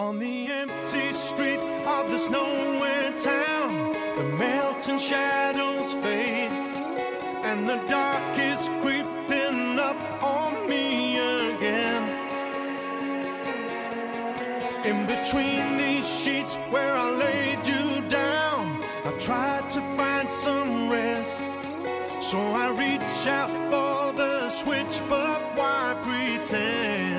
On the empty streets of this nowhere town, the melting shadows fade, and the dark is creeping up on me again. In between these sheets where I laid you down, I tried to find some rest. So I reach out for the switch, but why pretend?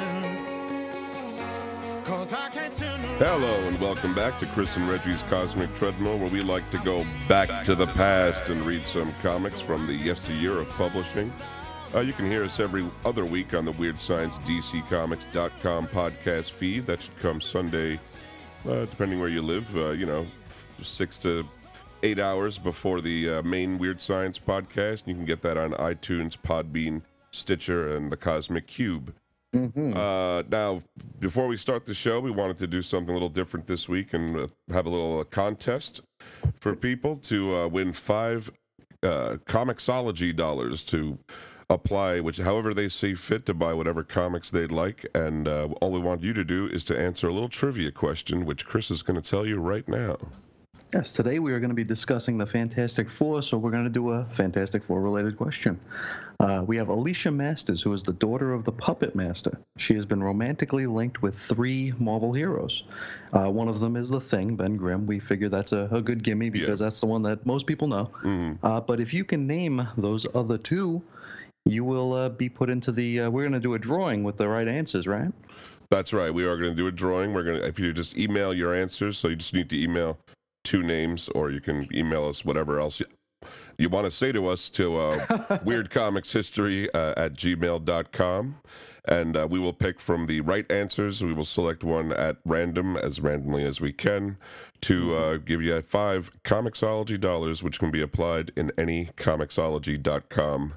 Hello and welcome back to Chris and Reggie's Cosmic Treadmill, where we like to go back to the past and read some comics from the yesteryear of publishing. Uh, you can hear us every other week on the Weird Science DCComics.com podcast feed. That should come Sunday, uh, depending where you live. Uh, you know, six to eight hours before the uh, main Weird Science podcast. You can get that on iTunes, Podbean, Stitcher, and the Cosmic Cube. Uh, now, before we start the show, we wanted to do something a little different this week and uh, have a little uh, contest for people to uh, win five uh, Comixology dollars to apply, which however they see fit to buy whatever comics they'd like. And uh, all we want you to do is to answer a little trivia question, which Chris is going to tell you right now. Yes, today we are going to be discussing the Fantastic Four, so we're going to do a Fantastic Four related question. Uh, we have Alicia Masters, who is the daughter of the Puppet Master. She has been romantically linked with three Marvel heroes. Uh, one of them is the Thing, Ben Grimm. We figure that's a, a good gimme because that's the one that most people know. Mhm. Uh, but if you can name those other two, you will uh, be put into the. Uh, we're going to do a drawing with the right answers, right? That's right. We are going to do a drawing. We're going to, if you just email your answers, so you just need to email two names, or you can email us whatever else you, want to say to us to uh, Weird Comics History uh, at gmail.com. And uh, we will pick from the right answers. We will select one at random, as randomly as we can, to uh, give you five Comixology dollars, which can be applied in any Comixology.com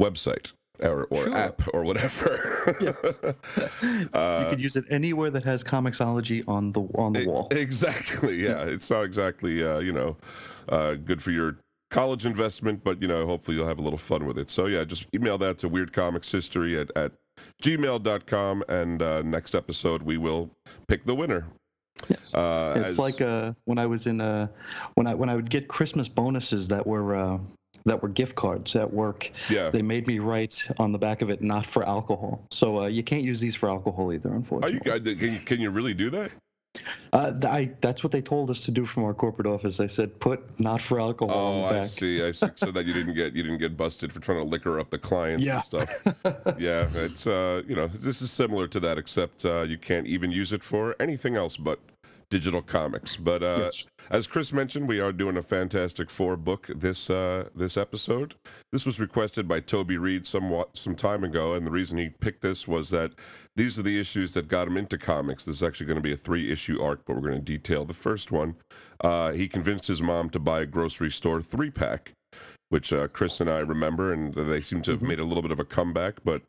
website or, or Sure. app or whatever. Yes. you Uh, could use it anywhere that has Comixology on the on the wall. Exactly. Yeah, it's not exactly uh, you know uh, good for your college investment, but you know hopefully you'll have a little fun with it. So yeah, just email that to weirdcomicshistory Comics History at at gmail.com and uh, next episode we will pick the winner. Yes. Uh, It's as- like uh, when I was in uh, when I when I would get Christmas bonuses that were uh, that were gift cards at work. yeah. They made me write on the back of it "not for alcohol," so uh, you can't use these for alcohol either, Are you unfortunately. Can you, can you really do that? Uh, I, that's what they told us to do from our corporate office. They said put "not for alcohol" on Oh, the I see. I see. So that you didn't get you didn't get busted for trying to liquor up the clients Yeah. and stuff. yeah, it's uh, you know, this is similar to that, except uh, you can't even use it for anything else but digital comics. But uh, Yes. as Chris mentioned, we are doing a Fantastic Four book this uh, this episode. This was requested by Toby Reed somewhat some time ago, and the reason he picked this was that these are the issues that got him into comics. This is actually going to be a three issue arc, but we're going to detail the first one. Uh, he convinced his mom to buy a grocery store three pack, which uh, Chris and I remember, and they seem to have made a little bit of a comeback, but.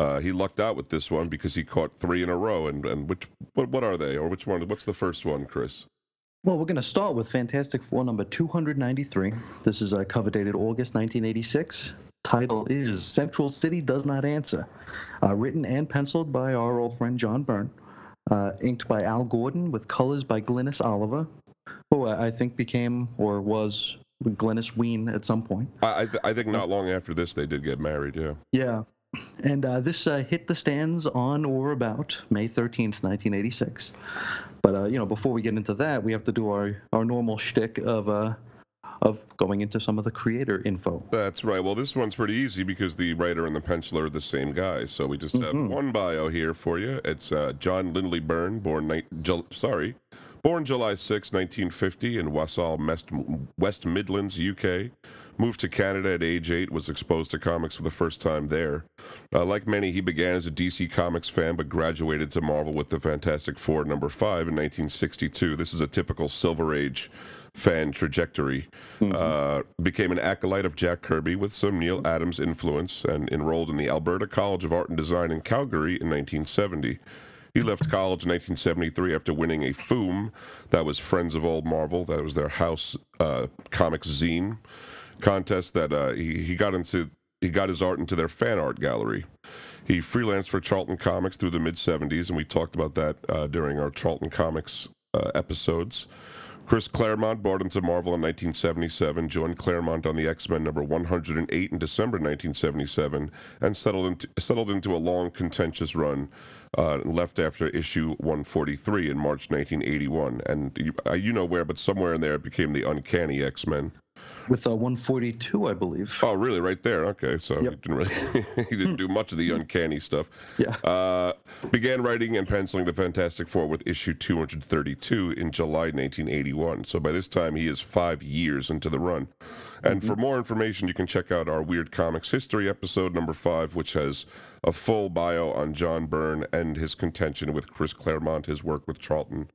Uh, he lucked out with this one because he caught three in a row. And, and which what, what are they, or which one? What's the first one, Chris? Well, we're going to start with Fantastic Four number 293. This is a cover dated August 1986. Title is Central City Does Not Answer. Uh, written and penciled by our old friend John Byrne. Uh, inked by Al Gordon with colors by Glynis Oliver, who I think became or was Glynis Wein at some point. I I, th- I think not long after this they did get married. Yeah. Yeah. And uh, this uh, hit the stands on or about May 13th, 1986. But, uh, you know, before we get into that, we have to do our, our normal shtick of, uh, of going into some of the creator info. That's right. Well, this one's pretty easy because the writer and the penciler are the same guy. So we just have one bio here for you. It's uh, John Lindley Byrne, born ni- Jul- sorry, born July 6, 1950, in Walsall, West Midlands, UK. Moved to Canada at age eight, was exposed to comics for the first time there. Uh, like many, he began as a DC Comics fan, but graduated to Marvel with the Fantastic Four number five in 1962. This is a typical Silver Age fan trajectory. Uh, became an acolyte of Jack Kirby with some Neal Adams influence and enrolled in the Alberta College of Art and Design in Calgary in 1970. He left college in 1973 after winning a FOOM, that was Friends of Old Marvel, that was their house uh, comics zine contest that uh, he, he got into he got his art into their fan art gallery. He freelanced for Charlton Comics through the mid 70s, and we talked about that uh, during our Charlton Comics uh, episodes. Chris Claremont brought him to Marvel in 1977, joined Claremont on the X Men number 108 in December 1977, and settled into, settled into a long, contentious run. Uh, left after issue 143 in March 1981. And you, uh, you know where, but somewhere in there it became the Uncanny X Men with a 142, I believe. Oh, really? Right there. Okay, so yep. he didn't really he didn't do much of the uncanny stuff. Yeah. Uh, began writing and penciling the Fantastic Four with issue 232 in July 1981. So by this time, he is five years into the run. And mm-hmm. for more information, you can check out our Weird Comics History episode number five, which has a full bio on John Byrne and his contention with Chris Claremont, his work with Charlton.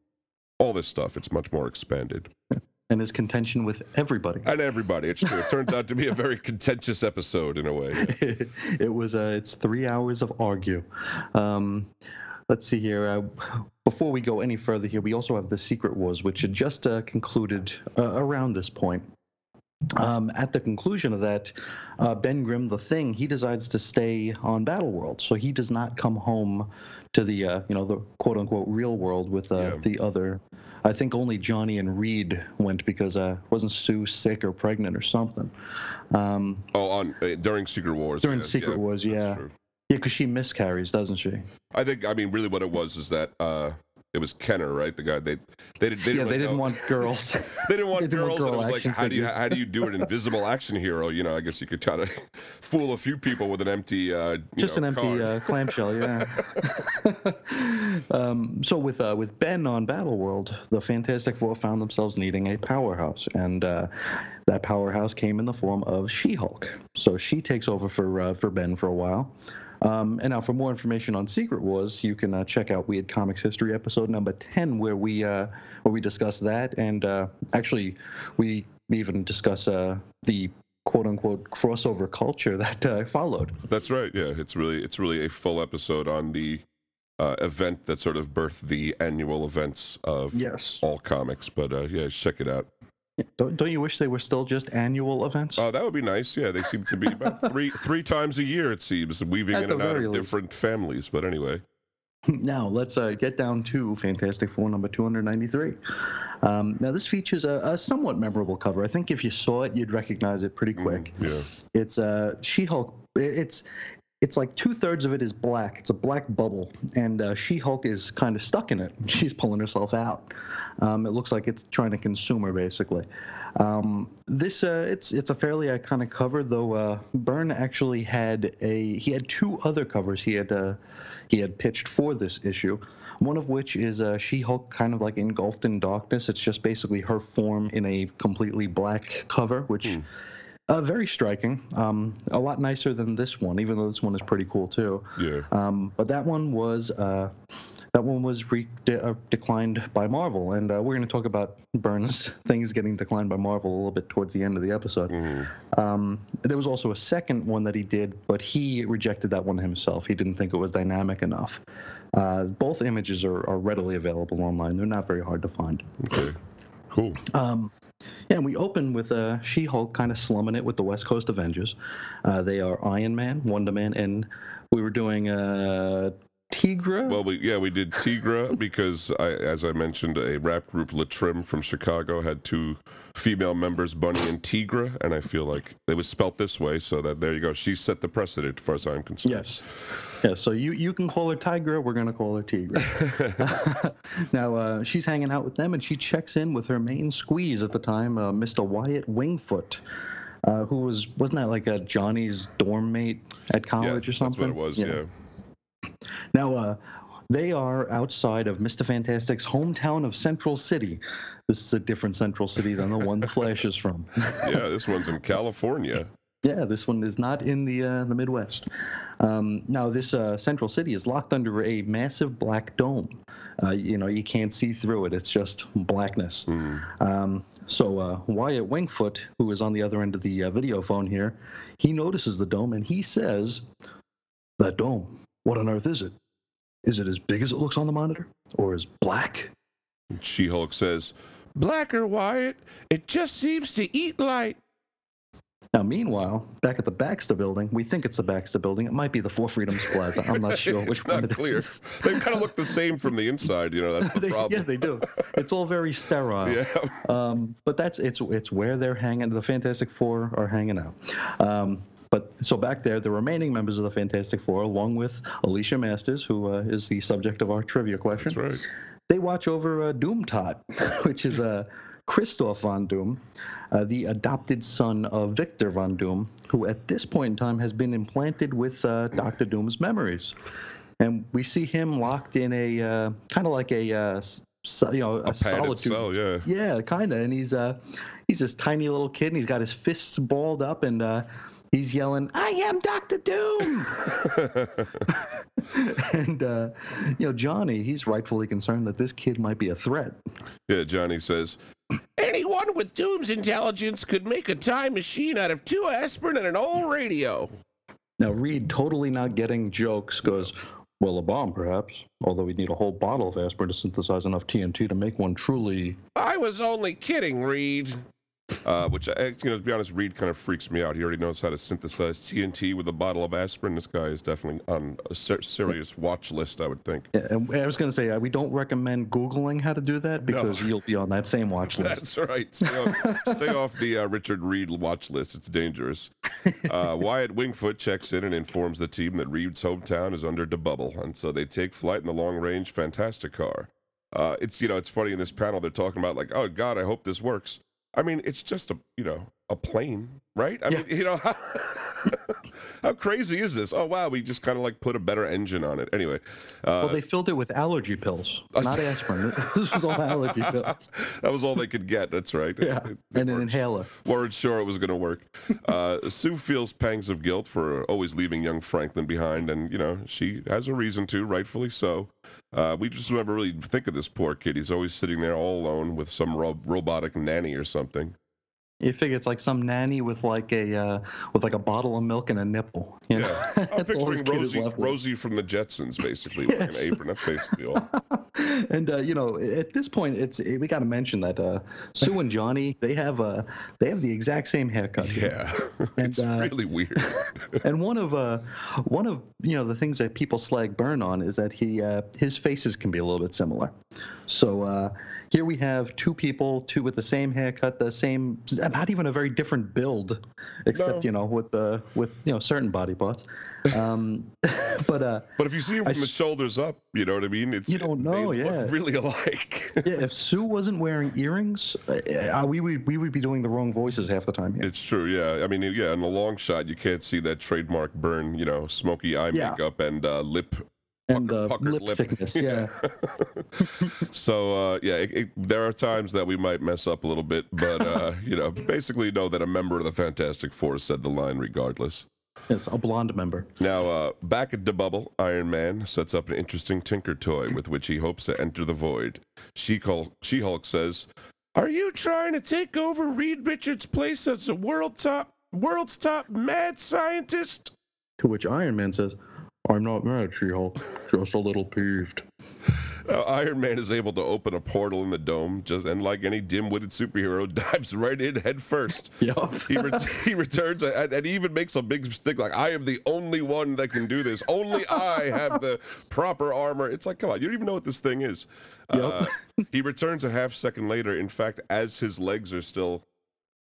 All this stuff. It's much more expanded and his contention with everybody. And everybody, it's true. It turns out to be a very contentious episode in a way. it was. Uh, it's three hours of argue. Um, let's see here. Uh, before we go any further here, we also have the Secret Wars, which had just uh, concluded uh, around this point. Um, at the conclusion of that, uh, Ben Grimm, the Thing, he decides to stay on Battleworld, so he does not come home to the uh, you know the quote unquote real world with uh, yeah. the other I think only Johnny and Reed went because uh, wasn't Sue sick or pregnant or something. Um, oh, on uh, during Secret Wars. During yeah, Secret yeah, Wars, yeah, yeah, because she miscarries, doesn't she? I think. I mean, really, what it was is that uh, it was Kenner, right? The guy they they, they didn't yeah they didn't want girls. they didn't want they didn't girls, want girl and it was like, how do you how do you do an invisible action hero? You know, I guess you could try to fool a few people with an empty uh, just know, an empty uh, clamshell, yeah. um, so with uh, with Ben on Battleworld, the Fantastic Four found themselves needing a powerhouse, and uh, that powerhouse came in the form of She-Hulk. So she takes over for uh, for Ben for a while. Um, and now, for more information on Secret Wars, you can uh, check out Weird Comics History episode number ten, where we uh, where we discuss that, and uh, actually, we even discuss uh, the quote unquote crossover culture that uh, followed. That's right. Yeah, it's really it's really a full episode on the uh, event that sort of birthed the annual events of yes. all comics. But yeah, check it out. Don't, don't you wish they were still just annual events? Oh, that would be nice. Yeah, they seem to be about three three times a year. It seems weaving At in and out of least. different families. But anyway, now let's uh, get down to Fantastic Four number two hundred ninety three. Um, now this features a, a, somewhat memorable cover. I think if you saw it, you'd recognize it pretty quick. Mm, yeah, it's uh, She-Hulk. It's it's like two thirds of it is black. It's a black bubble, and uh, She-Hulk is kind of stuck in it. She's pulling herself out. Um, it looks like it's trying to consume her, basically. Um, this uh, it's it's a fairly iconic cover, though. Uh, Byrne actually had a he had two other covers he had uh, he had pitched for this issue. One of which is uh, She-Hulk, kind of like engulfed in darkness. It's just basically her form in a completely black cover, which. Hmm. Uh, very striking. Um, a lot nicer than this one, even though this one is pretty cool too. Yeah. Um, but that one was uh, that one was re- de- uh, declined by Marvel, and uh, we're going to talk about Byrne's things getting declined by Marvel a little bit towards the end of the episode. Mm-hmm. Um, there was also a second one that he did, but he rejected that one himself. He didn't think it was dynamic enough. Uh, both images are, are readily available online. They're not very hard to find. Okay, cool. Um, yeah, and we open with uh, She-Hulk kind of slumming it with the West Coast Avengers. Uh, they are Iron Man, Wonder Man, and we were doing uh, Tigra? Well, we, yeah, we did Tigra because, I, as I mentioned, a rap group, L'Trimm from Chicago, had two female members, Bunny and Tigra, and I feel like it was spelt this way, so that there you go. She set the precedent, as far as I'm concerned. Yes. Yeah, so you, you can call her Tigra, we're going to call her Tigra. now, uh, she's hanging out with them, and she checks in with her main squeeze at the time, uh, Mr. Wyatt Wingfoot. Uh, who was wasn't that like a Johnny's dorm mate at college yeah, or something? That's what it was. yeah. yeah. Now, uh, they are outside of Mr. Fantastic's hometown of Central City. This is a different Central City than the one the Flash is from. yeah, this one's in California. Yeah, this one is not in the uh, the Midwest. Um, now, this uh, Central City is locked under a massive black dome. Uh, you know, you can't see through it; it's just blackness. Mm. Um, so uh, Wyatt Wingfoot, who is on the other end of the uh, video phone here, he notices the dome and he says, "That dome what on earth is it? Is it as big as it looks on the monitor? Or as black? She Hulk says, Blacker, Wyatt. It just seems to eat light. Now, meanwhile, back at the Baxter building, we think it's the Baxter building. It might be the Four Freedoms Plaza. I'm not sure which one not it clear. is. They kind of look the same from the inside. You know, that's the They- problem. yeah, they do. It's all very sterile. Yeah. Um, but that's it's it's where they're hanging. The Fantastic Four are hanging out. Um, but so back there, the remaining members of the Fantastic Four, along with Alicia Masters, who uh, is the subject of our trivia question, That's right. they watch over uh, Doom Tot, which is uh, Kristoff von Doom, uh, the adopted son of Victor von Doom, who at this point in time has been implanted with uh, Doctor Doom's memories. And we see him locked in a uh, kind of like a, uh, so- you know, a, A solitude. cell, yeah. Yeah, kind of. And he's uh, he's this tiny little kid, and he's got his fists balled up, and uh, he's yelling, "I am Doctor Doom!" and uh, you know, Johnny, he's rightfully concerned that this kid might be a threat. Yeah, Johnny says, Anyone with Doom's intelligence could make a time machine out of two aspirin and an old radio. Now, Reed, totally not getting jokes, goes, Well, a bomb, perhaps. Although we'd need a whole bottle of aspirin to synthesize enough TNT to make one truly. I was only kidding, Reed. Uh, which, uh, you know, to be honest, Reed kind of freaks me out. He already knows how to synthesize TNT with a bottle of aspirin. This guy is definitely on a ser- serious watch list, I would think. Yeah, and I was going to say, uh, we don't recommend Googling how to do that because you'll be on that same watch list. That's right. Stay off, stay off the uh, Richard Reed watch list. It's dangerous. Uh, Wyatt Wingfoot checks in and informs the team that Reed's hometown is under debubble, and so they take flight in the long-range Fantastic car. Uh, it's you know it's funny in this panel they're talking about like oh God I hope this works. I mean it's just a you know a plane right? I Yeah. mean you know how, how crazy is this? Oh wow we just kind of like put a better engine on it. Anyway, uh, well, they filled it with allergy pills, not aspirin. this was all allergy pills. that was all they could get. That's right. Yeah, It- it and an inhaler. weren't sure it was going to work. Uh, Sue feels pangs of guilt for always leaving young Franklin behind, and you know she has a reason to, rightfully so. Uh, we just never really think of this poor kid. He's always sitting there all alone with some ro- robotic nanny or something. You figure it's like some nanny with like a uh, with like a bottle of milk and a nipple. You know? Yeah, I'm picturing Rosie. Rosie from the Jetsons, basically, Yes. an apron. That's basically all. and uh, you know, at this point, it's we got to mention that uh, Sue and Johnny they have uh, they have the exact same haircut. Yeah, it's uh, really weird. And one of uh, one of you know the things that people slag Byrne on is that he uh, his faces can be a little bit similar. So uh, here we have two people, two with the same haircut, the same, not even a very different build, except No. you know with the with you know certain body parts. Um, but uh, But if you see him I from the shoulders up, you know what I mean. It's You don't they know, look yeah. really alike. yeah, if Sue wasn't wearing earrings, uh, we would we would be doing the wrong voices half the time here. It's true, yeah. I mean, yeah, in the long shot, you can't see that trademark Byrne, you know, smoky eye Yeah. makeup and uh, lip. And pucker- uh, puckered lip, lip. thickness, yeah. so, uh, yeah, it, it, there are times that we might mess up a little bit, but, uh, you know, basically know that a member of the Fantastic Four said the line regardless. yes, a blonde member. Now, uh, back at the bubble, Iron Man sets up an interesting Tinker toy with which he hopes to enter the void. She-Hulk, She-Hulk says, Are you trying to take over Reed Richards' place as the world top, world's top mad scientist? To which Iron Man says, "I'm not mad, She-Hulk, just a little peeved." Iron Man is able to open a portal in the dome, just and like any dim-witted superhero, dives right in head first. Yup. He, ret- he returns and, and he even makes a big stick like I am the only one that can do this. Only I have the proper armor. It's like come on, you don't even know what this thing is. Uh, he returns a half second later. In fact, as his legs are still,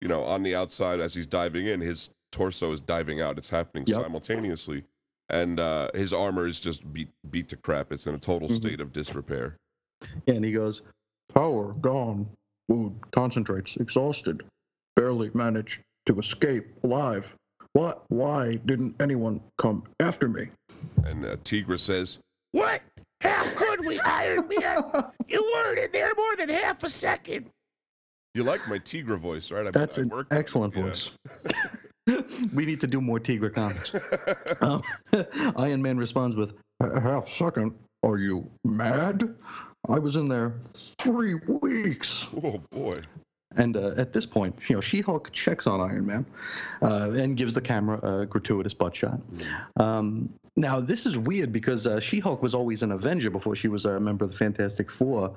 you know, on the outside as he's diving in, his torso is diving out. It's happening Yep. simultaneously, and uh, his armor is just beat beat to crap. It's in a total Mhm. state of disrepair. And he goes, "Power gone. Food concentrates. Exhausted. Barely managed to escape alive. What? Why didn't anyone come after me?" And uh, Tigra says, What? How could we, Iron Man? You weren't in there more than half a second. You like my Tigra voice, right? I, That's I an worked on it, excellent yeah. we need to do more Tigra comics. Um, Iron Man responds with, "A half second? Are you mad? I was in there three weeks." oh boy. And uh, at this point, you know, She-Hulk checks on Iron Man uh, and gives the camera a gratuitous butt shot. Um, now, this is weird because uh, She-Hulk was always an Avenger before she was a member of the Fantastic Four,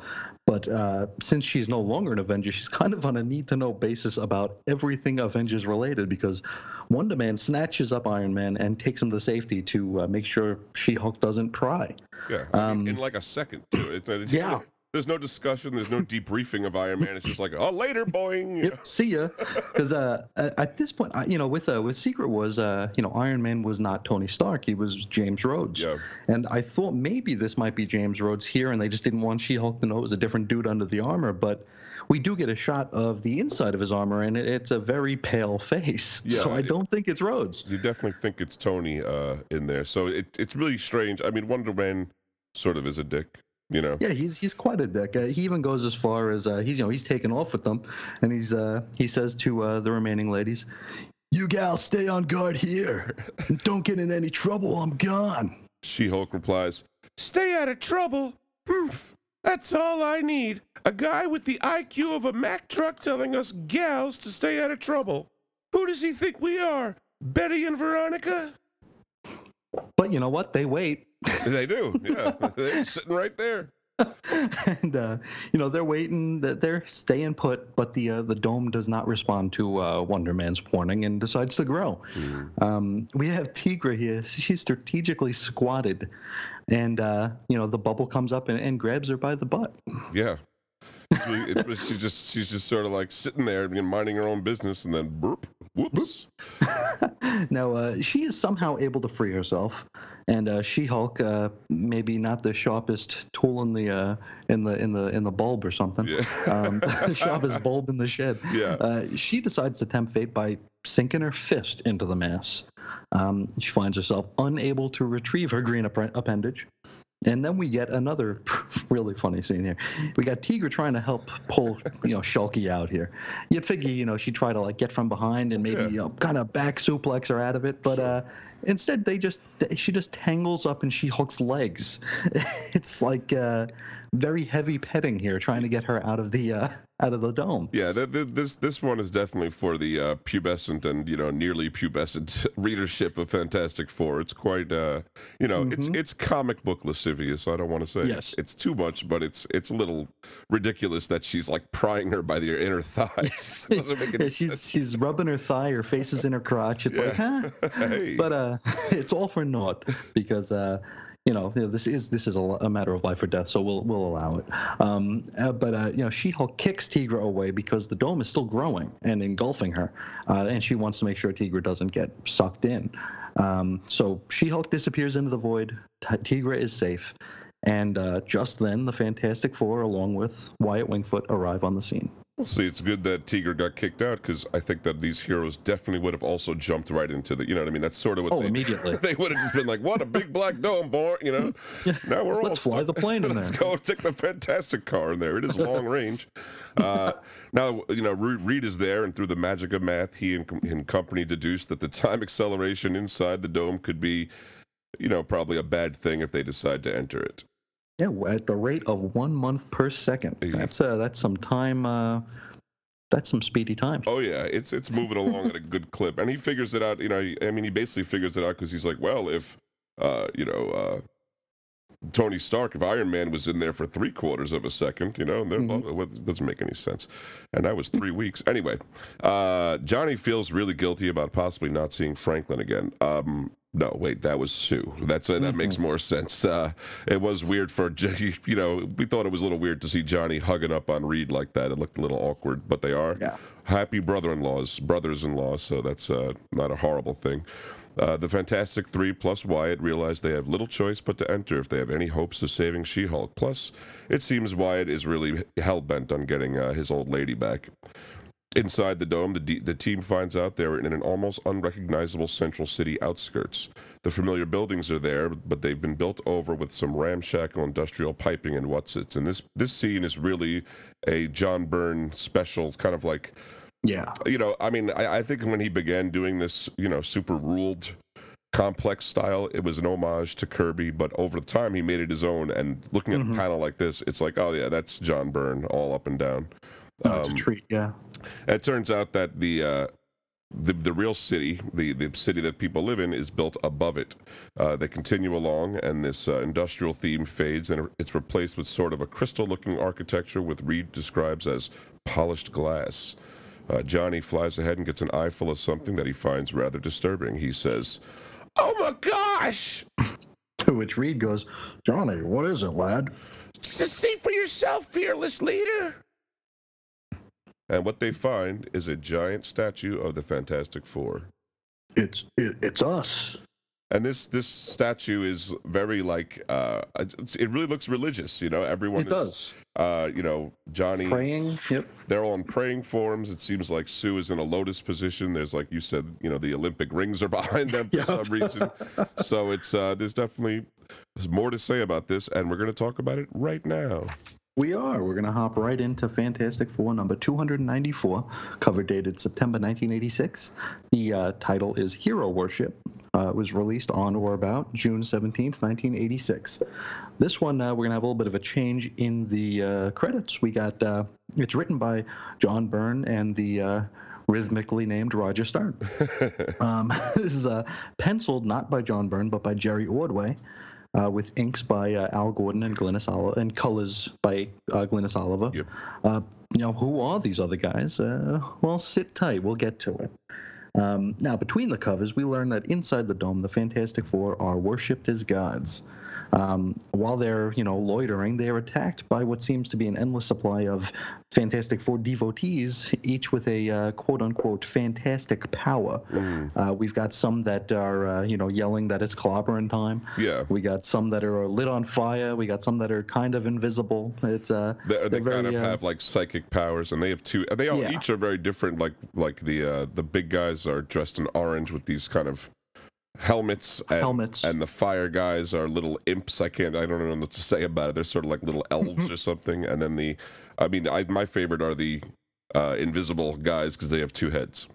but uh, since she's no longer an Avenger, she's kind of on a need-to-know basis about everything Avengers related because Wonder Man snatches up Iron Man and takes him to safety to uh, make sure She-Hulk doesn't pry. Yeah, Um, in like a second too. It, it's- Yeah. There's no discussion. There's no debriefing of Iron Man. It's just like, oh, later, boing. Yep, see ya. Because uh, at this point, I- you know, with uh, with Secret Wars, uh, you know, Iron Man was not Tony Stark; he was James Rhodes. Yeah. And I thought maybe this might be James Rhodes here, and they just didn't want She-Hulk to know it was a different dude under the armor. But we do get a shot of the inside of his armor, and it's a very pale face. Yeah, so I it- don't think it's Rhodes. You definitely think it's Tony uh, in there. So it, it's really strange. I mean, Wonder Man sort of is a dick, you know? Yeah, he's he's quite a dick. Uh, he even goes as far as uh, he's you know he's taken off with them, and he's uh, he says to uh, the remaining ladies, "You gals stay on guard here, and don't get in any trouble. I'm gone." She Hulk replies, Stay out of trouble? Humph. That's all I need. A guy with the IQ of a Mack truck telling us gals to stay out of trouble. Who does he think we are? Betty and Veronica? But you know what? They wait, They do, yeah. They're sitting right there. and uh, you know they're waiting. that They're staying put, but the uh, the dome does not respond to uh, Wonder Man's warning and decides to grow. Um, we have Tigra here. She's strategically squatted, and uh, you know the bubble comes up and, and grabs her by the butt. Yeah. It's, she's just she's just sort of like sitting there and minding her own business and then burp, whoops. now uh, she is somehow able to free herself, and uh, She-Hulk, uh, maybe not the sharpest tool in the uh, in the in the in the bulb or something, Yeah. um, the sharpest bulb in the shed. Yeah. Uh, she decides to tempt fate by sinking her fist into the mass. Um, she finds herself unable to retrieve her green app- appendage. And then we get another really funny scene here. We got Tigra trying to help pull, you know, Shulky out here. You'd figure, you know, she'd try to like get from behind and maybe Yeah. you know, kind of back suplex her out of it, but uh, instead they just she just tangles up in She-Hulk's legs. it's like uh, very heavy petting here, trying to get her out of the uh, out of the dome. Yeah, th- th- this this one is definitely for the uh, pubescent and you know nearly pubescent readership of Fantastic Four. It's quite uh, you know it's it's comic book lascivious. I don't want to say Mm-hmm. Yes. it's too much, but it's it's a little ridiculous that she's like prying her by the inner thighs. Doesn't make any Yeah, she's sense. she's rubbing her thigh, her face is in her crotch. It's like, huh? Hey. But uh, it's all for naught because uh, you know this is this is a, a matter of life or death, so we'll we'll allow it. Um, uh, but uh, you know, She-Hulk kicks Tigra away because the dome is still growing and engulfing her, uh, and she wants to make sure Tigra doesn't get sucked in. Um, so She-Hulk disappears into the void. T- Tigra is safe. And uh, just then, the Fantastic Four, along with Wyatt Wingfoot, arrive on the scene. Well, see, it's good that Tiger got kicked out because I think that these heroes definitely would have also jumped right into the. You know what I mean? That's sort of what Oh, they immediately. they would have just been like, "What a big black dome, boy!" You know. Now we're all Let's fly stuck. the plane in there. Let's go take the fantastic car in there. It is long range. Uh, now you know Reed is there, and through the magic of math, he and, and company deduced that the time acceleration inside the dome could be, you know, probably a bad thing if they decide to enter it. Yeah, at the rate of one month per second. That's uh, that's some time. Uh, that's some speedy time. Oh yeah, it's it's moving along at a good clip, and he figures it out. You know, I mean, he basically figures it out because he's like, well, if uh, you know, uh, Tony Stark, if Iron Man was in there for three quarters of a second, you know, and then Mhm. well, it doesn't make any sense, and that was three weeks anyway. Uh, Johnny feels really guilty about possibly not seeing Franklin again. Um, no, wait, that was Sue. That's uh, that makes more sense. Uh, it was weird for J- you know, we thought it was a little weird to see Johnny hugging up on Reed like that. It looked a little awkward, but they are Yeah. happy brother-in-laws, brothers-in-law. So that's uh, not a horrible thing. Uh, the Fantastic Three plus Wyatt realize they have little choice but to enter if they have any hopes of saving She-Hulk. Plus, it seems Wyatt is really hell bent on getting uh, his old lady back. Inside the dome, the, d- the team finds out they're in an almost unrecognizable central city outskirts. The familiar buildings are there, but they've been built over with some ramshackle industrial piping and what's its. And this this scene is really a John Byrne special, kind of like Yeah. you know, I mean, I, I think when he began doing this, you know, super ruled complex style, it was an homage to Kirby, but over the time he made it his own. And looking at Mhm. a panel like this, it's like, oh yeah, that's John Byrne all up and down. Oh, it's a treat, yeah. It turns out that the uh, the the real city, the the city that people live in, is built above it. Uh, they continue along, and this uh, industrial theme fades, and it's replaced with sort of a crystal-looking architecture, with Reed describes as polished glass. Uh, Johnny flies ahead and gets an eyeful of something that he finds rather disturbing. He says, "Oh my gosh!" To which Reed goes, "Johnny, what is it, lad?" Just see for yourself, fearless leader. And what they find is a giant statue of the Fantastic Four. It's it, it's us. And this this statue is very like uh, it really looks religious. You know, everyone It is, does. Uh, you know, Johnny. Praying. Yep. They're all in praying forms. It seems like Sue is in a lotus position. There's like you said, you know, the Olympic rings are behind them for Yep. some reason. So it's uh, there's definitely more to say about this, and we're going to talk about it right now. We are. We're going to hop right into Fantastic Four number 294, cover dated September 1986. The uh, title is Hero Worship. Uh, it was released on or about June 17th, 1986. This one, uh, we're going to have a little bit of a change in the uh, credits. We got, uh, it's written by John Byrne and the uh, rhythmically named Roger Stern. um, this is uh, penciled not by John Byrne, but by Jerry Ordway uh, with inks by uh, Al Gordon and Glynis Oliver, and colors by uh, Glynis Oliver. Yep. Uh, you know, who are these other guys? Uh, well, sit tight. We'll get to it. Um, now, between the covers, we learn that inside the dome, the Fantastic Four are worshipped as gods. Um, while they're, you know, loitering, they are attacked by what seems to be an endless supply of Fantastic Four devotees, each with a uh, quote-unquote fantastic power. Uh, we've got some that are, uh, you know, yelling that it's clobbering time. Yeah. We got some that are lit on fire. We got some that are kind of invisible. It's uh, They, they they're kind very, of uh, have like psychic powers, and they have two. They all Yeah. each are very different. Like like the uh, the big guys are dressed in orange with these kind of helmets. And, Helmets. And the fire guys are little imps. I can't. I don't know what to say about it. They're sort of like little elves or something. And then the, I mean, I, my favorite are the uh, invisible guys because they have two heads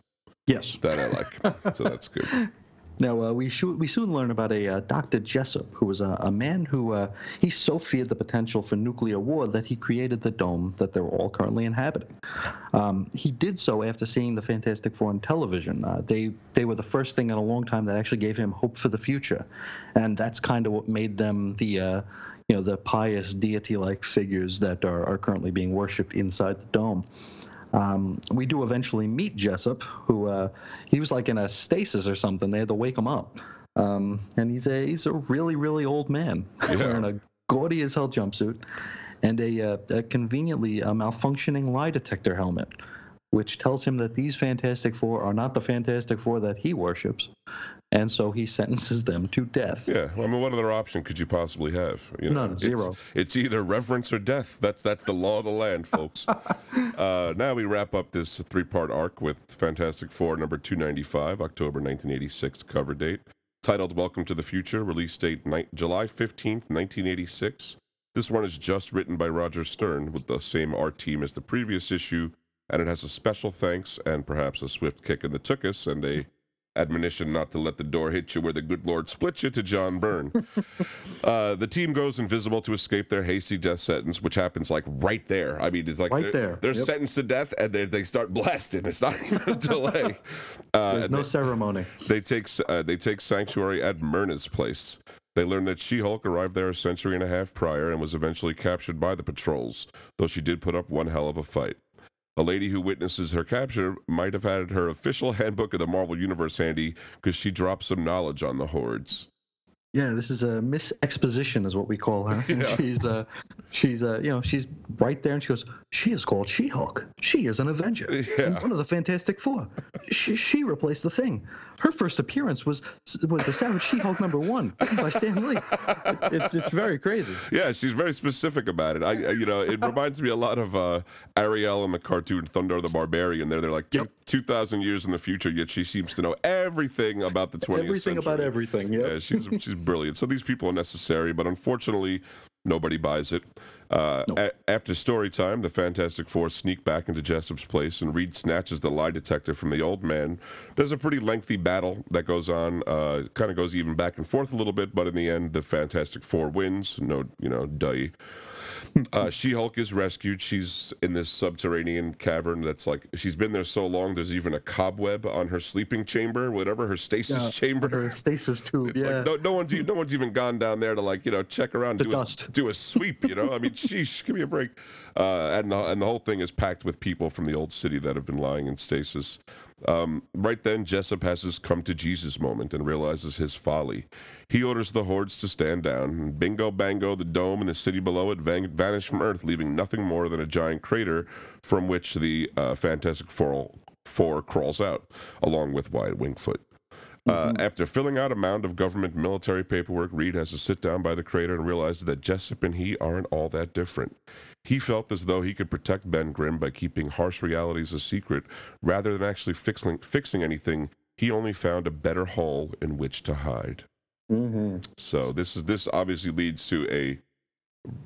yes. that I like. so that's good. Now uh, we we soon learn about a uh, Dr. Jessup, who was a, a man who uh, he so feared the potential for nuclear war that he created the dome that they're all currently inhabiting. Um, he did so after seeing the Fantastic Four on television. Uh, they they were the first thing in a long time that actually gave him hope for the future, and that's kind of what made them the. Uh, you know the pious deity-like figures that are, are currently being worshipped inside the dome. Um, we do eventually meet Jessup, who uh, he was like in a stasis or something. They had to wake him up, um, and he's a he's a really really old man Yeah. wearing a gaudy as hell jumpsuit and a, uh, a conveniently uh, malfunctioning lie detector helmet, which tells him that these Fantastic Four are not the Fantastic Four that he worships, and so he sentences them to death. Yeah, well, I mean, what other option could you possibly have? You know, None, it's- zero. It's, either reverence or death. That's that's the law of the land, folks. uh, now we wrap up this three-part arc with Fantastic Four number 295, October 1986 cover date, titled "Welcome to the Future," release date ni- July 15th, 1986. This one is just written by Roger Stern with the same art team as the previous issue, and it has a special thanks and perhaps a swift kick in the tuchus and a admonition not to let the door hit you where the good Lord split you to John Byrne. uh, the team goes invisible to escape their hasty death sentence, which happens like right there. I mean, it's like Right they're, there. they're Yep. sentenced to death and they, they start blasting. It's not even a delay. Uh, There's no they- ceremony. they take uh, they take sanctuary at Myrna's place. They learn that She-Hulk arrived there a century and a half prior and was eventually captured by the patrols, though she did put up one hell of a fight. A lady who witnesses her capture might have had her official handbook of the Marvel Universe handy because she dropped some knowledge on the hordes. Yeah, this is a Miss Exposition, is what we call her. Yeah. She's uh, she's uh, you know, she's right there, and she goes, "She is called She-Hulk. She is an Avenger, and Yeah. one of the Fantastic Four. She, she replaced the Thing. Her first appearance was was the Savage She-Hulk number one by Stan Lee. It's it's very crazy. Yeah, she's very specific about it. I, I- you know, it reminds me a lot of uh, Ariel in the cartoon Thundarr the Barbarian. There, they're like Yep. two thousand years in the future, yet she seems to know everything about the twentieth Everything century. Everything about everything. Yeah. Yeah, she's she's brilliant. So these people are necessary, but unfortunately, nobody buys it. Uh, Nope. a- after story time, the Fantastic Four sneak back into Jessup's place, and Reed snatches the lie detector from the old man. There's a pretty lengthy battle that goes on. Uh, kind of goes even back and forth a little bit, but in the end, the Fantastic Four wins. No, you know, duh. uh, She-Hulk is rescued. She's in this subterranean cavern that's like she's been there so long. There's even a cobweb on her sleeping chamber, whatever her stasis Yeah, chamber. Her stasis tube. It's yeah. like no, no one's no one's even gone down there to like you know check around, The do dust. a, do a sweep. You know, I mean, sheesh, give me a break. Uh, and the, and the whole thing is packed with people from the old city that have been lying in stasis. Um, right then, Jessup has his come to Jesus moment and realizes his folly. He orders the hordes to stand down. And bingo, bango, the dome and the city below it van- vanish from Earth, leaving nothing more than a giant crater from which the uh, Fantastic Four, Four crawls out, along with Wyatt Wingfoot. Uh, after filling out a mound of government military paperwork, Reed has to sit down by the crater and realizes that Jessup and he aren't all that different. He felt as though he could protect Ben Grimm by keeping harsh realities a secret rather than actually fixing, fixing anything. He only found a better hole in which to hide. hmm So this is this obviously leads to a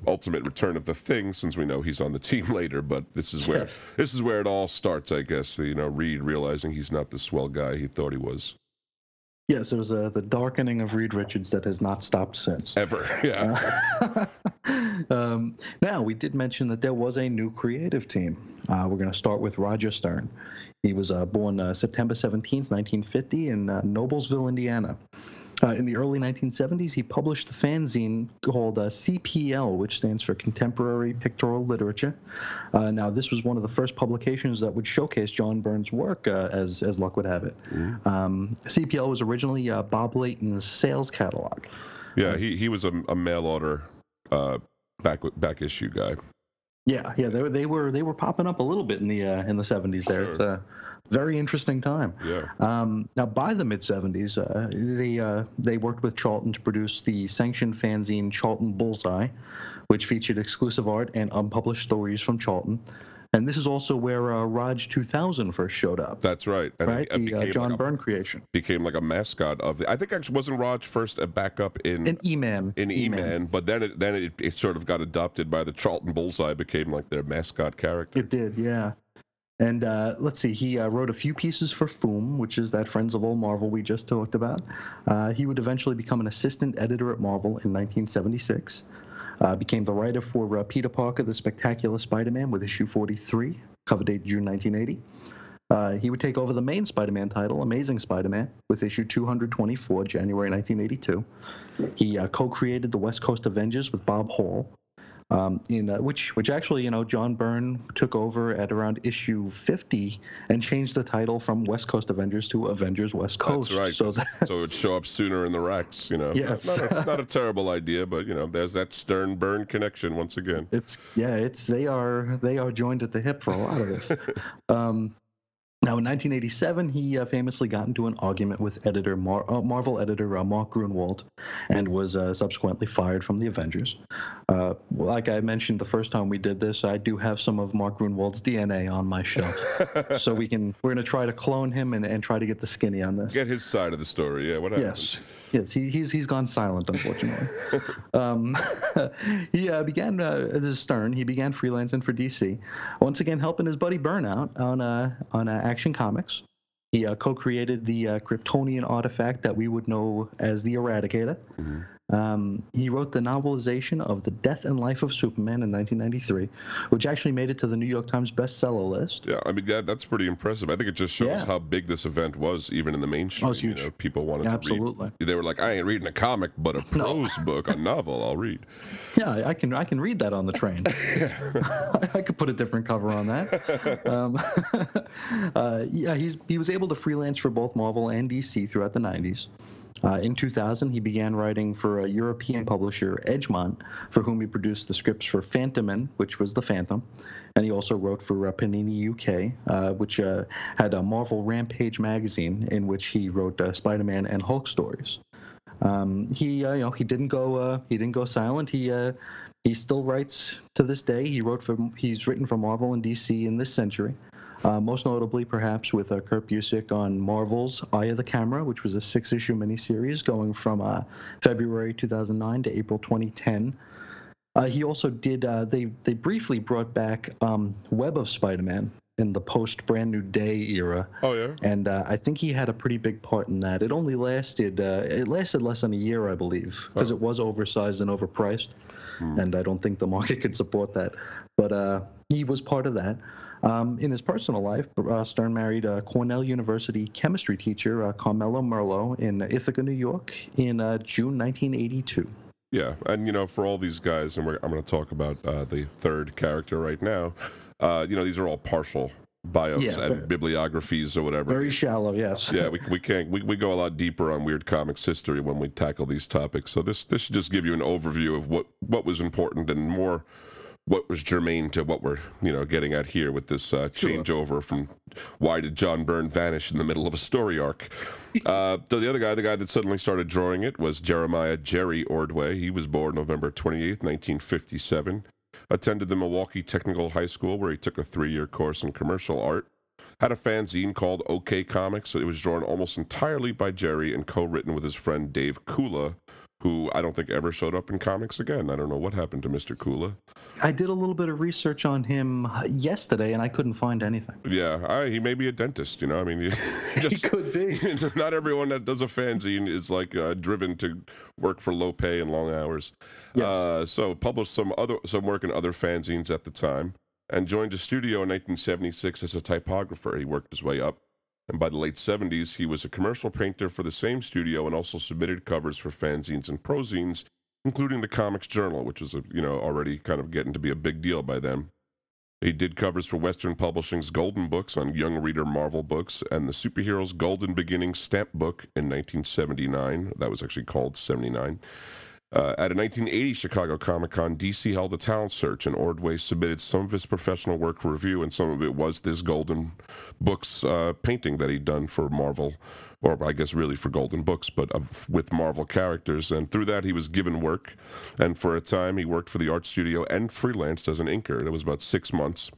ultimate return of the thing since we know he's on the team later but this is where Yes. this is where it all starts i guess you know reed realizing he's not the swell guy he thought he was Yes, there was uh, the darkening of Reed Richards that has not stopped since. ever yeah um, now, we did mention that there was a new creative team. Uh, we're going to start with Roger Stern. He was uh, born uh, September 17th, 1950, in uh, Noblesville, Indiana. Uh, in the early 1970s, he published a fanzine called uh, CPL, which stands for Contemporary Pictorial Literature. Uh, now, this was one of the first publications that would showcase John Byrne's work, uh, as, as luck would have it. Um, CPL was originally uh, Bob Layton's sales catalog. yeah he, he was a, a mail order uh back back issue guy Yeah, yeah, they, were- they were they were popping up a little bit in the uh, in the 70s. There, it's a very interesting time. yeah Um, now, by the mid 70s, uh, they uh, they worked with Charlton to produce the sanctioned fanzine Charlton Bullseye, which featured exclusive art and unpublished stories from Charlton. And this is also where uh, Rog 2000 first showed up, that's right and right? it, it The uh, John like a, Byrne creation. became like a mascot of the i think actually wasn't Rog first a backup in An E-Man. in E-Man, but then it then it, it sort of got adopted by the Charlton Bullseye, became like their mascot character. It did, yeah. And uh, let's see, he uh, wrote a few pieces for Foom, which is that Friends of Old Marvel we just talked about. Uh, he would eventually become an assistant editor at Marvel in 1976. Uh, became the writer for uh, Peter Parker, The Spectacular Spider-Man with issue 43, cover date June 1980. Uh, he would take over the main Spider-Man title, Amazing Spider-Man, with issue 224, January 1982. He uh, co-created the West Coast Avengers with Bob Hall, um, in uh, which which actually you know John Byrne took over at around issue 50 and changed the title from West Coast Avengers to Avengers West Coast. That's right. So So, it would show up sooner in the racks, you know. Yes. Not, not, a, not a terrible idea, but you know, there's that Stern Byrne connection once again. it's yeah, it's they are they are joined at the hip for a lot of this. um, now, in 1987, he uh, famously got into an argument with editor Mar- uh, Marvel editor uh, Mark Gruenwald, and was uh, subsequently fired from the Avengers. Uh, like I mentioned the first time we did this, I do have some of Mark Gruenwald's DNA on my shelf, so we can we're going to try to clone him and, and try to get the skinny on this. Get his side of the story. Yeah, what happened? Yes, yes, he, he's he's gone silent, unfortunately. um, he uh, began uh, this is Stern. He began freelancing for DC, once again helping his buddy Byrne out on uh, on uh, Action Comics. He uh, co-created the uh, Kryptonian artifact that we would know as the Eradicator. Mhm. Um, he wrote the novelization of The Death and Life of Superman in 1993, which actually made it to the New York Times bestseller list. Yeah, I mean that, that's pretty impressive. I think it just shows Yeah. how big this event was, even in the mainstream. Oh, it's You huge. know, people wanted to Absolutely. read. They were like, "I ain't reading a comic, but a prose book, a novel, I'll read." Yeah, I- I can I can read that on the train. I could put a different cover on that. Um, uh, yeah, he's he was able to freelance for both Marvel and DC throughout the 90s. Uh, in 2000, he began writing for a European publisher, Egmont, for whom he produced the scripts for Fantomen, which was the Phantom, and he also wrote for uh, Panini UK, uh, which uh, had a Marvel Rampage magazine in which he wrote uh, Spider-Man and Hulk stories. Um, he, uh, you know, he didn't go, he didn't go silent. He, he still writes to this day. He wrote for, he's written for Marvel and DC in this century. Uh, most notably, perhaps, with uh, Kurt Busiek on Marvel's Eye of the Camera, which was a six-issue miniseries going from uh, February 2009 to April 2010. Uh, he also did. Uh, they they briefly brought back um, Web of Spider-Man in the post Brand New Day era, Oh yeah. and uh, I think he had a pretty big part in that. It only lasted uh, it lasted less than a year, I believe, because Oh. it was oversized and overpriced. and I don't think the market could support that. But uh, he was part of that. Um, in his personal life, uh, Stern married a Cornell University chemistry teacher, uh, Carmela Merlo, in Ithaca, New York, in uh, June 1982. Yeah, and you know, for all these guys, and we're, I'm going to talk about uh, the third character right now. Uh, you know, these are all partial bios Yeah, and but- bibliographies or whatever. Very shallow, yes. yeah, we, we can't we, we go a lot deeper on weird comics history when we tackle these topics. So this this should just give you an overview of what what was important and more what was germane to what we're you know getting at here with this uh, changeover from why did John Byrne vanish in the middle of a story arc? Uh, so the other guy, the guy that suddenly started drawing it, was Jeremiah Jerry Ordway. He was born November twenty eighth, nineteen fifty seven. Attended the Milwaukee Technical High School where he took a three year course in commercial art. Had a fanzine called OK Comics. It was drawn almost entirely by Jerry and co written with his friend Dave Kula, who I don't think ever showed up in comics again. I don't know what happened to Mr. Kula. I did a little bit of research on him yesterday, and I couldn't find anything. Yeah, I, he may be a dentist, you know? I mean, He just. could be. Not everyone that does a fanzine is like uh, driven to work for low pay and long hours. Yes. Uh, so published some other some work in other fanzines at the time, and joined a studio in 1976 as a typographer. He worked his way up, and by the late 70s, he was a commercial painter for the same studio and also submitted covers for fanzines and prozines, including the Comics Journal, which was a, you know already kind of getting to be a big deal by then. He did covers for Western Publishing's Golden Books on Young Reader Marvel Books and the Superheroes Golden Beginnings stamp book in 1979. That was actually called 79. Uh, at a 1980 Chicago Comic Con, DC held a talent search, and Ordway submitted some of his professional work for review, and some of it was this Golden Books uh, painting that he'd done for Marvel, or I guess really for Golden Books, but with Marvel characters. And through that, he was given work, and for a time, he worked for the art studio and freelanced as an inker. It was about six months.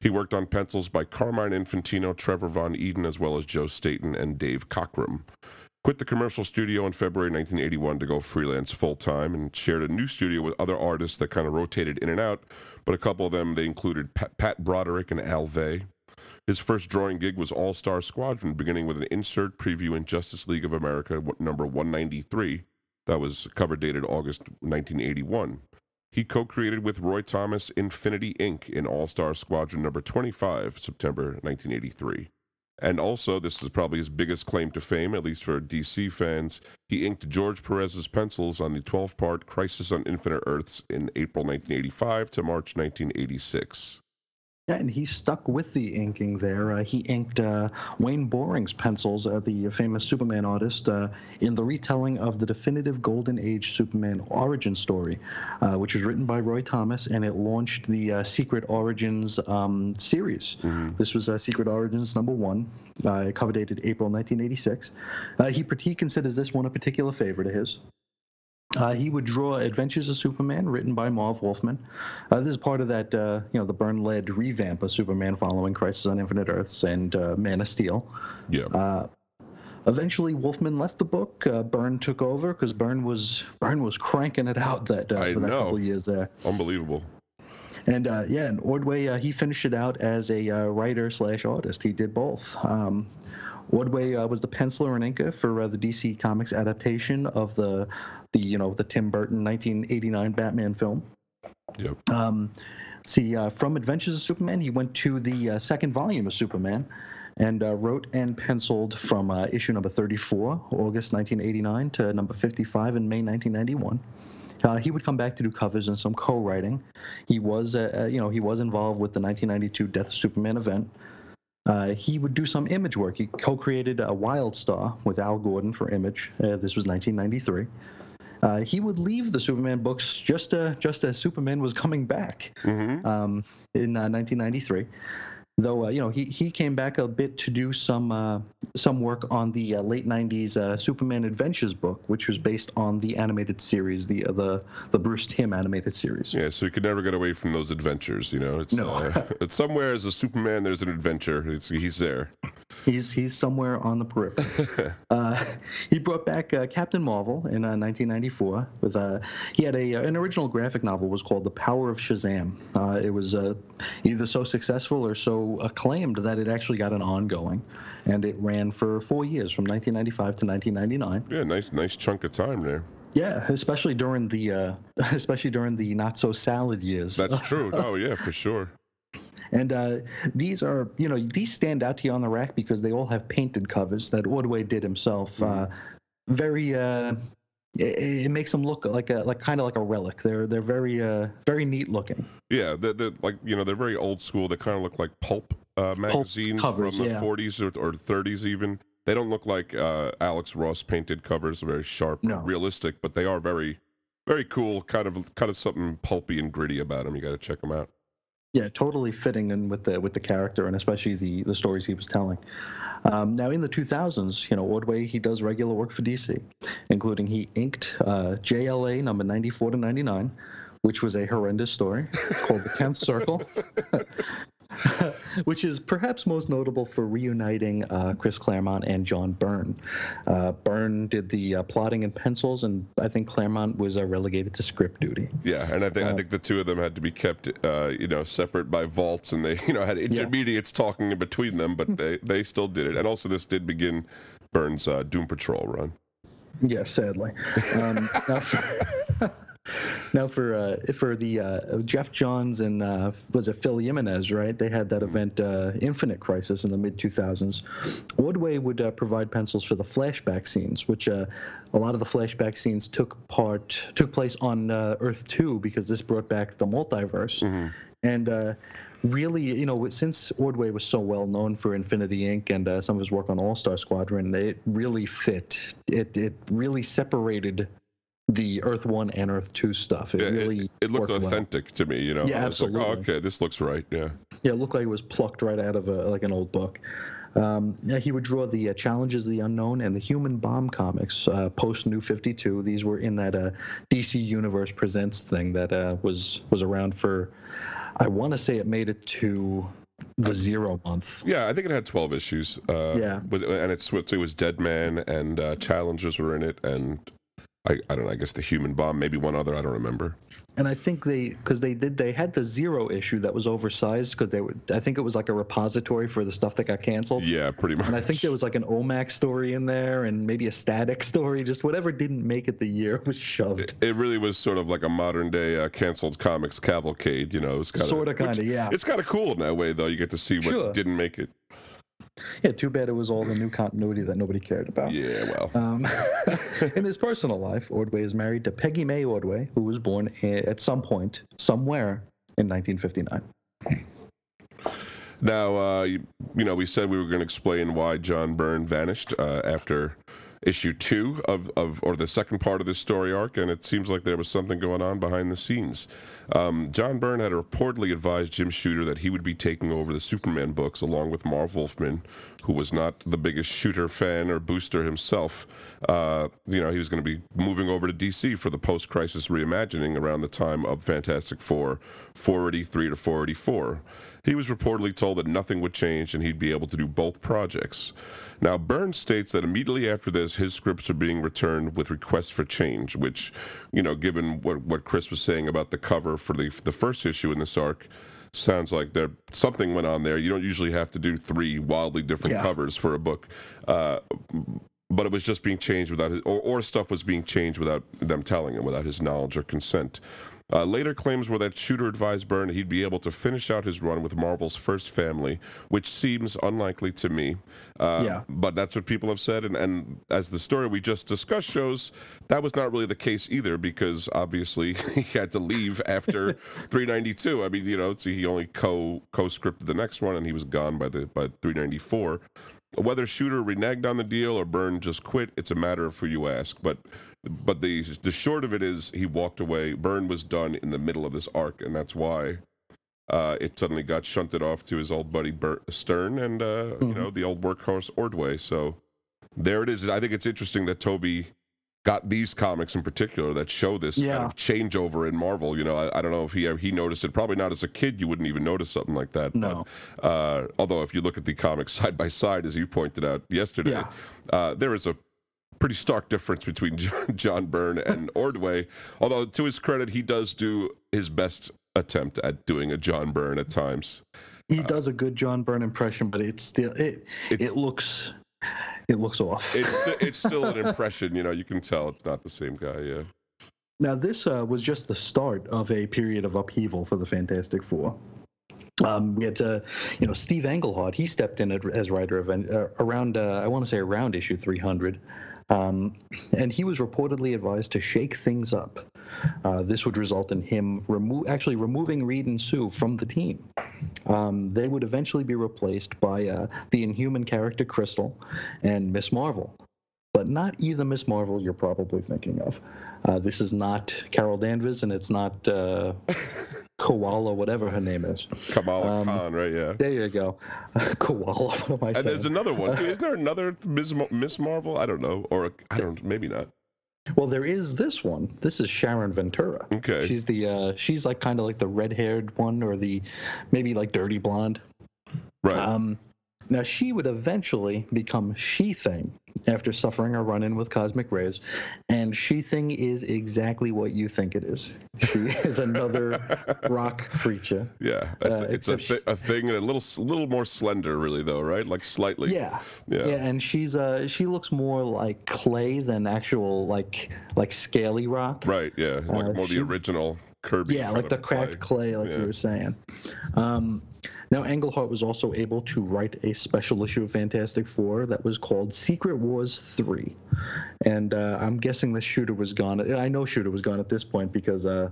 He worked on pencils by Carmine Infantino, Trevor Von Eeden, as well as Joe Staton and Dave Cockrum quit the commercial studio in February 1981 to go freelance full time and shared a new studio with other artists that kind of rotated in and out. But a couple of them, they included Pat, Pat Broderick and Al Vey. His first drawing gig was All Star Squadron, beginning with an insert preview in Justice League of America, number 193. That was cover dated August 1981. He co created with Roy Thomas Infinity Inc. in All Star Squadron number 25, September 1983. And also, this is probably his biggest claim to fame, at least for DC fans. He inked George Perez's pencils on the 12 part Crisis on Infinite Earths in April 1985 to March 1986. Yeah, and he stuck with the inking there. Uh, he inked uh, Wayne Boring's pencils, uh, the famous Superman artist, uh, in the retelling of the definitive Golden Age Superman origin story, uh, which was written by Roy Thomas, and it launched the uh, Secret Origins um, series. This was uh, Secret Origins number one, uh, cover dated April 1986. Uh, he, he considers this one a particular favorite of his. Uh, he would draw Adventures of Superman, written by Marv Wolfman. Uh, this is part of that, uh, you know, the Byrne-led revamp of Superman following Crisis on Infinite Earths and uh, Man of Steel. Yeah. Uh, eventually, Wolfman left the book. Uh, Byrne took over because Byrne was Byrne was cranking it out that uh, I for that know. couple of years there. Unbelievable. And uh, yeah, and Ordway uh, he finished it out as a uh, writer slash artist. He did both. Um, Ordway uh, was the penciler and inker for uh, the DC Comics adaptation of the the you know the Tim Burton 1989 Batman film. Yep. Um, see, uh, from Adventures of Superman, he went to the uh, second volume of Superman and uh, wrote and penciled from uh, issue number 34, August 1989, to number 55 in May 1991. Uh, he would come back to do covers and some co-writing. He was, uh, uh, you know, he was involved with the 1992 Death of Superman event. Uh, he would do some image work. He co-created a Wild Star with Al Gordon for Image. Uh, this was 1993. Uh, he would leave the Superman books just uh, just as Superman was coming back hmm um, in uh, 1993. Though uh, you know he, he came back a bit to do some uh, some work on the uh, late 90s uh, Superman Adventures book, which was based on the animated series, the uh, the the Bruce Timm animated series. Yeah, so you could never get away from those adventures, you know? It's, No. uh, it's somewhere as a Superman, there's an adventure. It's, he's there. He's he's somewhere on the periphery. uh, he brought back uh, Captain Marvel in uh, 1994 with uh, he had a an original graphic novel was called The Power of Shazam. Uh, it was uh, either so successful or so acclaimed that it actually got an ongoing, and it ran for four years from 1995 to 1999. Yeah, nice nice chunk of time there. Yeah, especially during the uh, especially during the not so salad years. That's true. oh yeah, for sure. And uh, these are, you know, these stand out to you on the rack because they all have painted covers that Ordway did himself. Mm-hmm. Uh, very, uh, it, it makes them look like a like kind of like a relic. They're they're very uh, very neat looking. Yeah, they're, they're like you know they're very old school. They kind of look like pulp uh, magazines covers, from the yeah. 40s or, or 30s even. They don't look like uh, Alex Ross painted covers, very sharp, No. realistic, but they are very, very cool. Kind of, kind of something pulpy and gritty about them. You got to check them out. Yeah, totally fitting in with the with the character and especially the the stories he was telling. Um, now in the 2000s, you know, Ordway he does regular work for DC, including he inked uh, JLA number 94 to 99, which was a horrendous story called The Tenth Circle. which is perhaps most notable for reuniting uh, Chris Claremont and John Byrne. Uh, Byrne did the uh, plotting and pencils, and I think Claremont was uh, relegated to script duty. Yeah, and I think I Uh, think the two of them had to be kept, uh, you know, separate by vaults, and they, you know, had intermediates talking in between them, but they they still did it. And also, this did begin Byrne's uh, Doom Patrol run. Yeah, sadly. Um, now for, uh, for the uh, Geoff Johns and uh, was it Phil Jimenez, right? They had that event uh, Infinite Crisis in the mid 2000s. Ordway would uh, provide pencils for the flashback scenes, which uh, a lot of the flashback scenes took part took place on uh, Earth 2 because this brought back the multiverse. And uh, really, you know, since Ordway was so well known for Infinity Inc. and uh, some of his work on All Star Squadron, it really fit. It it really separated the Earth One and Earth Two stuff. It Yeah, really it, looked worked well. authentic to me, you know. Yeah, I was like, oh, absolutely. okay, this looks right. Yeah. Yeah, it looked like it was plucked right out of a, like an old book. Um, yeah, he would draw the uh, Challengers of the Unknown and the Human Bomb comics uh, post New 52. These were in that uh, DC Universe Presents thing that uh, was was around for, I want to say it made it to the zero month. Yeah, I think it had 12 issues. Uh, Yeah. With, and it's it was Dead Man and uh, Challengers were in it, and I, I don't know. I guess the Human Bomb, maybe one other. I don't remember. And I think they, because they did, they had the zero issue that was oversized because they were, I think it was like a repository for the stuff that got canceled. Yeah, pretty much. And I think there was like an OMAC story in there and maybe a static story. Just whatever didn't make it the year was shoved. It really was sort of like a modern day uh, canceled comics cavalcade, you know. It was kinda, Sorta, kinda, yeah. It's kind of cool in that way, though. You get to see what Sure. didn't make it. Yeah, too bad it was all the new continuity that nobody cared about. Yeah, well. Um, in his personal life, Ordway is married to Peggy May Ordway, who was born at some point, somewhere in 1959. Now, uh, you, you know, we said we were going to explain why John Byrne vanished uh, after issue two of, of, or the second part of this story arc, and it seems like there was something going on behind the scenes. Um, John Byrne had reportedly advised Jim Shooter that he would be taking over the Superman books along with Marv Wolfman, who was not the biggest Shooter fan or booster himself. Uh, you know, he was going to be moving over to DC for the post crisis reimagining around the time of Fantastic Four 483 to 484. He was reportedly told that nothing would change and he'd be able to do both projects. Now, Burns states that immediately after this, his scripts are being returned with requests for change, which, you know, given what, what Chris was saying about the cover for the, the first issue in this arc, sounds like there something went on there. You don't usually have to do three wildly different Yeah. covers for a book. Uh, but it was just being changed without his, or, or stuff was being changed without them telling him, without his knowledge or consent. Uh, later claims were that Shooter advised Byrne he'd be able to finish out his run with Marvel's first family, which seems unlikely to me. Uh, Yeah. But that's what people have said, and, and as the story we just discussed shows, that was not really the case either, because obviously he had to leave after 392. I mean, you know, see, he only co co scripted the next one, and he was gone by the by 394. Whether Shooter reneged on the deal or Byrne just quit, it's a matter of who you ask. But but the the short of it is he walked away. Byrne was done in the middle of this arc, and that's why uh, it suddenly got shunted off to his old buddy Bert Stern and uh, you know the old workhorse Ordway. So there it is. I think it's interesting that Toby got these comics in particular that show this Yeah. kind of changeover in Marvel. You know, I, I don't know if he he noticed it. Probably not as a kid. You wouldn't even notice something like that. No. But, uh, although if you look at the comics side by side, as you pointed out yesterday, Yeah. uh, there is a pretty stark difference between John, John Byrne and Ordway. Although to his credit, he does do his best attempt at doing a John Byrne at times. He does a good John Byrne impression, but it's still it It's- it looks it looks off. It's it's still an impression. You know, you can tell it's not the same guy. Yeah. Now, this uh, was just the start of a period of upheaval for the Fantastic Four. Um, we had, uh, you know, Steve Englehart. He stepped in as writer of uh, around, uh, I want to say, around issue 300, um, and he was reportedly advised to shake things up. Uh, this would result in him remo- actually removing Reed and Sue from the team. Um, they would eventually be replaced by uh, the Inhuman character Crystal and Miss Marvel but not either Miss Marvel you're probably thinking of. Uh, this is not Carol Danvers, and it's not uh, Koala, whatever her name is. Kamala um, Khan, right? Yeah. There you go. Koala. What am I and saying? there's another one. Is there another Miss, Miss Marvel? I don't know, or I don't. Maybe not. Well, there is this one. This is Sharon Ventura. Okay. She's the uh, she's like kind of like the red-haired one, or the maybe like dirty blonde. Right. Um, now, she would eventually become She Thing after suffering a run in with cosmic rays. And She Thing is exactly what you think it is. She is another rock creature. Yeah, uh, it's a, th- a thing, a little little more slender, really, though, right? Like slightly. Yeah. Yeah. Yeah, and she's uh she looks more like clay than actual like like scaly rock. Right. Yeah. Like uh, more she, the original Kirby. Yeah, like the cracked clay, clay like yeah. you were saying. Um, now, Englehart was also able to write a special issue of Fantastic Four that was called Secret Wars 3. And uh, I'm guessing the shooter was gone. I know Shooter was gone at this point because uh,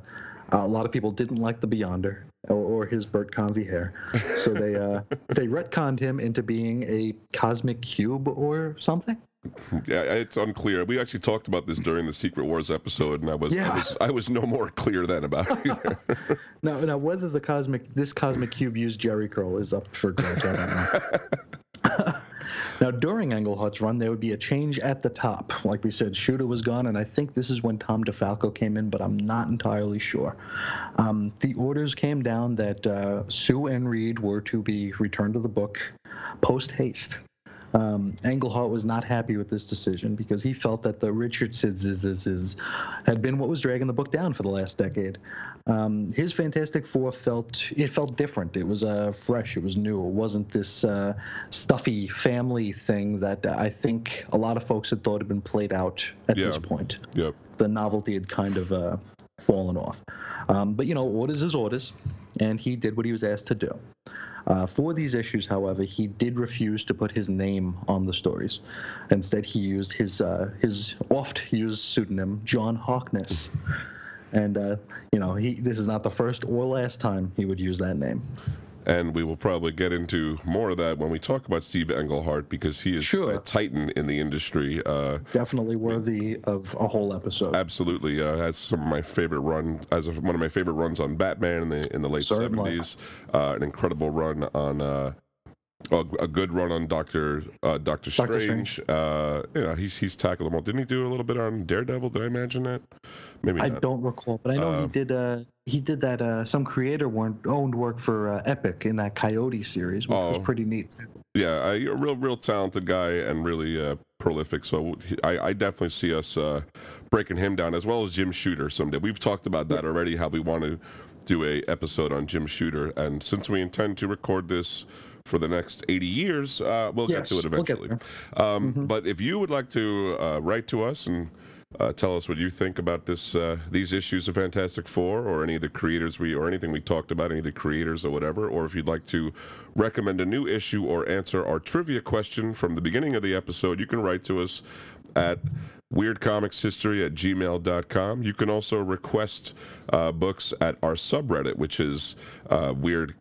a lot of people didn't like the Beyonder or, or his Bert Convy hair. So they, uh, they retconned him into being a cosmic cube or something. Yeah, it's unclear. We actually talked about this during the Secret Wars episode, and I was yeah. I was I was no more clear then about it now, now whether the cosmic this cosmic cube used Jheri curl is up for grabs. I don't know. now, during Englehart's run, there would be a change at the top. Like we said, Shooter was gone, and I think this is when Tom DeFalco came in, but I'm not entirely sure. Um, the orders came down that uh, Sue and Reed were to be returned to the book post haste. Um, Englehart was not happy with this decision because he felt that the Richardses had been what was dragging the book down for the last decade. Um, his Fantastic Four felt it felt different. It was uh, fresh. It was new. It wasn't this uh, stuffy family thing that I think a lot of folks had thought had been played out at yeah. this point. Yep. The novelty had kind of uh, fallen off. Um, but you know, orders is orders, and he did what he was asked to do. Uh, for these issues, however, he did refuse to put his name on the stories. Instead, he used his uh, his oft-used pseudonym, John Harkness. And uh, you know, he this is not the first or last time he would use that name and we will probably get into more of that when we talk about Steve Englehart because he is sure. a titan in the industry. Uh, Definitely worthy of a whole episode. Absolutely, uh, has some of my favorite run as one of my favorite runs on Batman in the in the late seventies. Uh, an incredible run on. A, a, good run on Doctor uh, Doctor Strange. Doctor Strange. Uh, you know, he's he's tackled them all. Didn't he do a little bit on Daredevil? Did I imagine that? Maybe I not. don't recall, but I know uh, he did. Uh, he did that. Uh, some creator owned work for uh, Epic in that Coyote series, which oh, was pretty neat. Yeah, a real real talented guy and really uh, prolific. So I, I, definitely see us uh, breaking him down as well as Jim Shooter someday. We've talked about that already. How we want to do a episode on Jim Shooter, and since we intend to record this for the next 80 years, uh, we'll yes, get to it eventually. We'll um, mm-hmm. But if you would like to uh, write to us and uh, tell us what you think about this uh, these issues of Fantastic Four, or any of the creators we, or anything we talked about, any of the creators or whatever. Or if you'd like to recommend a new issue or answer our trivia question from the beginning of the episode, you can write to us at weirdcomicshistory at gmail.com. You can also request uh, books at our subreddit, which is uh, weird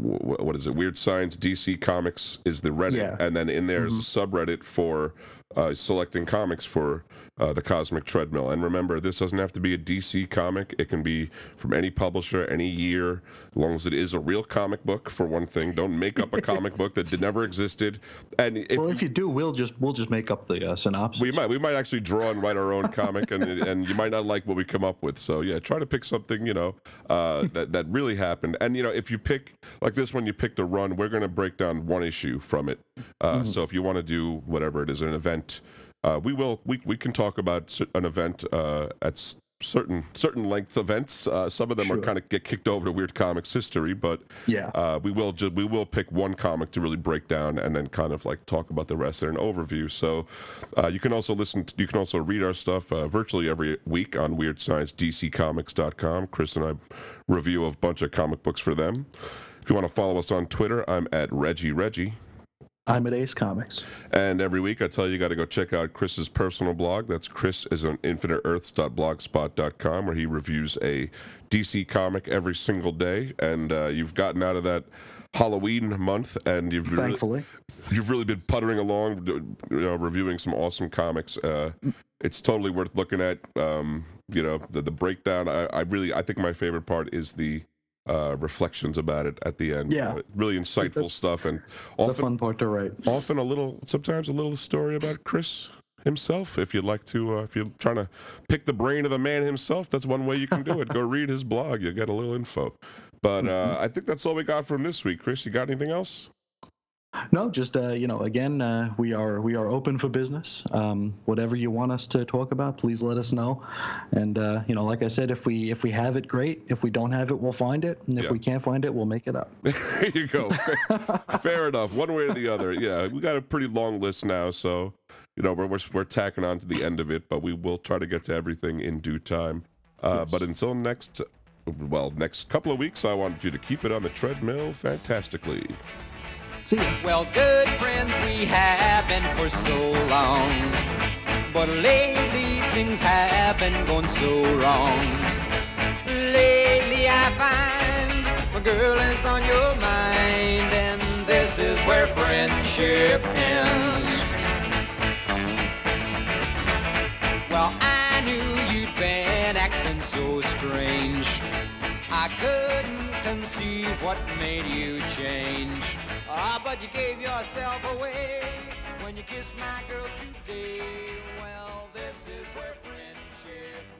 what is it? Weird Science DC Comics is the Reddit, yeah. and then in there mm-hmm. is a subreddit for uh, selecting comics for uh, the Cosmic Treadmill. And remember, this doesn't have to be a DC comic. It can be from any publisher, any year, as long as it is a real comic book. For one thing, don't make up a comic book that never existed. And if, well, if you do, we'll just we'll just make up the uh, synopsis. We might we might actually draw and write our own comic, and and you might not like what we come up with. So yeah, try to pick something you know uh, that that really happened. And you know, if you pick like this one, you picked a run. We're going to break down one issue from it. Uh, mm-hmm. So if you want to do whatever it is, an event uh, we will we, we can talk about an event uh, at certain certain length events. Uh, some of them Sure. are kind of get kicked over to Weird Comics history, but Yeah. uh, we will ju- we will pick one comic to really break down and then kind of like talk about the rest in an overview. So uh, you can also listen. To, you can also read our stuff uh, virtually every week on WeirdScienceDCComics.com. Chris and I review a bunch of comic books for them. If you want to follow us on Twitter, I'm at Reggie Reggie. I'm at Ace Comics. And every week I tell you, you got to go check out Chris's personal blog. That's Chris is on infiniteearths.blogspot.com where he reviews a DC comic every single day. And uh, you've gotten out of that Halloween month and you've really, Thankfully. you've really been puttering along, you know, reviewing some awesome comics. Uh, it's totally worth looking at. Um, you know, the, the breakdown. I, I really, I think my favorite part is the uh, reflections about it at the end. Yeah. Uh, really insightful That's- stuff and It's a often fun part to write. often a little sometimes a little story about chris himself if you'd like to uh, if you're trying to pick the brain of the man himself that's one way you can do it go read his blog you'll get a little info but uh, i think that's all we got from this week chris you got anything else No, just uh, you know, again, uh, we are we are open for business. Um, whatever you want us to talk about, please let us know. And uh, you know, like I said, if we if we have it, great. If we don't have it, we'll find it. And if Yeah. we can't find it, we'll make it up. there you go fair, fair enough one way or the other yeah we got a pretty long list now so you know we're, we're, we're tacking on to the end of it but we will try to get to everything in due time uh, but until next well next couple of weeks i want you to keep it on the treadmill fantastically See ya. Well, good friends we have been for so long. But lately things have been going so wrong. Lately I find my girl is on your mind, and this is where friendship ends. Well, I knew you'd been acting so strange. I couldn't conceive what made you change. Ah, but you gave yourself away when you kissed my girl today. Well, this is where friendship ends.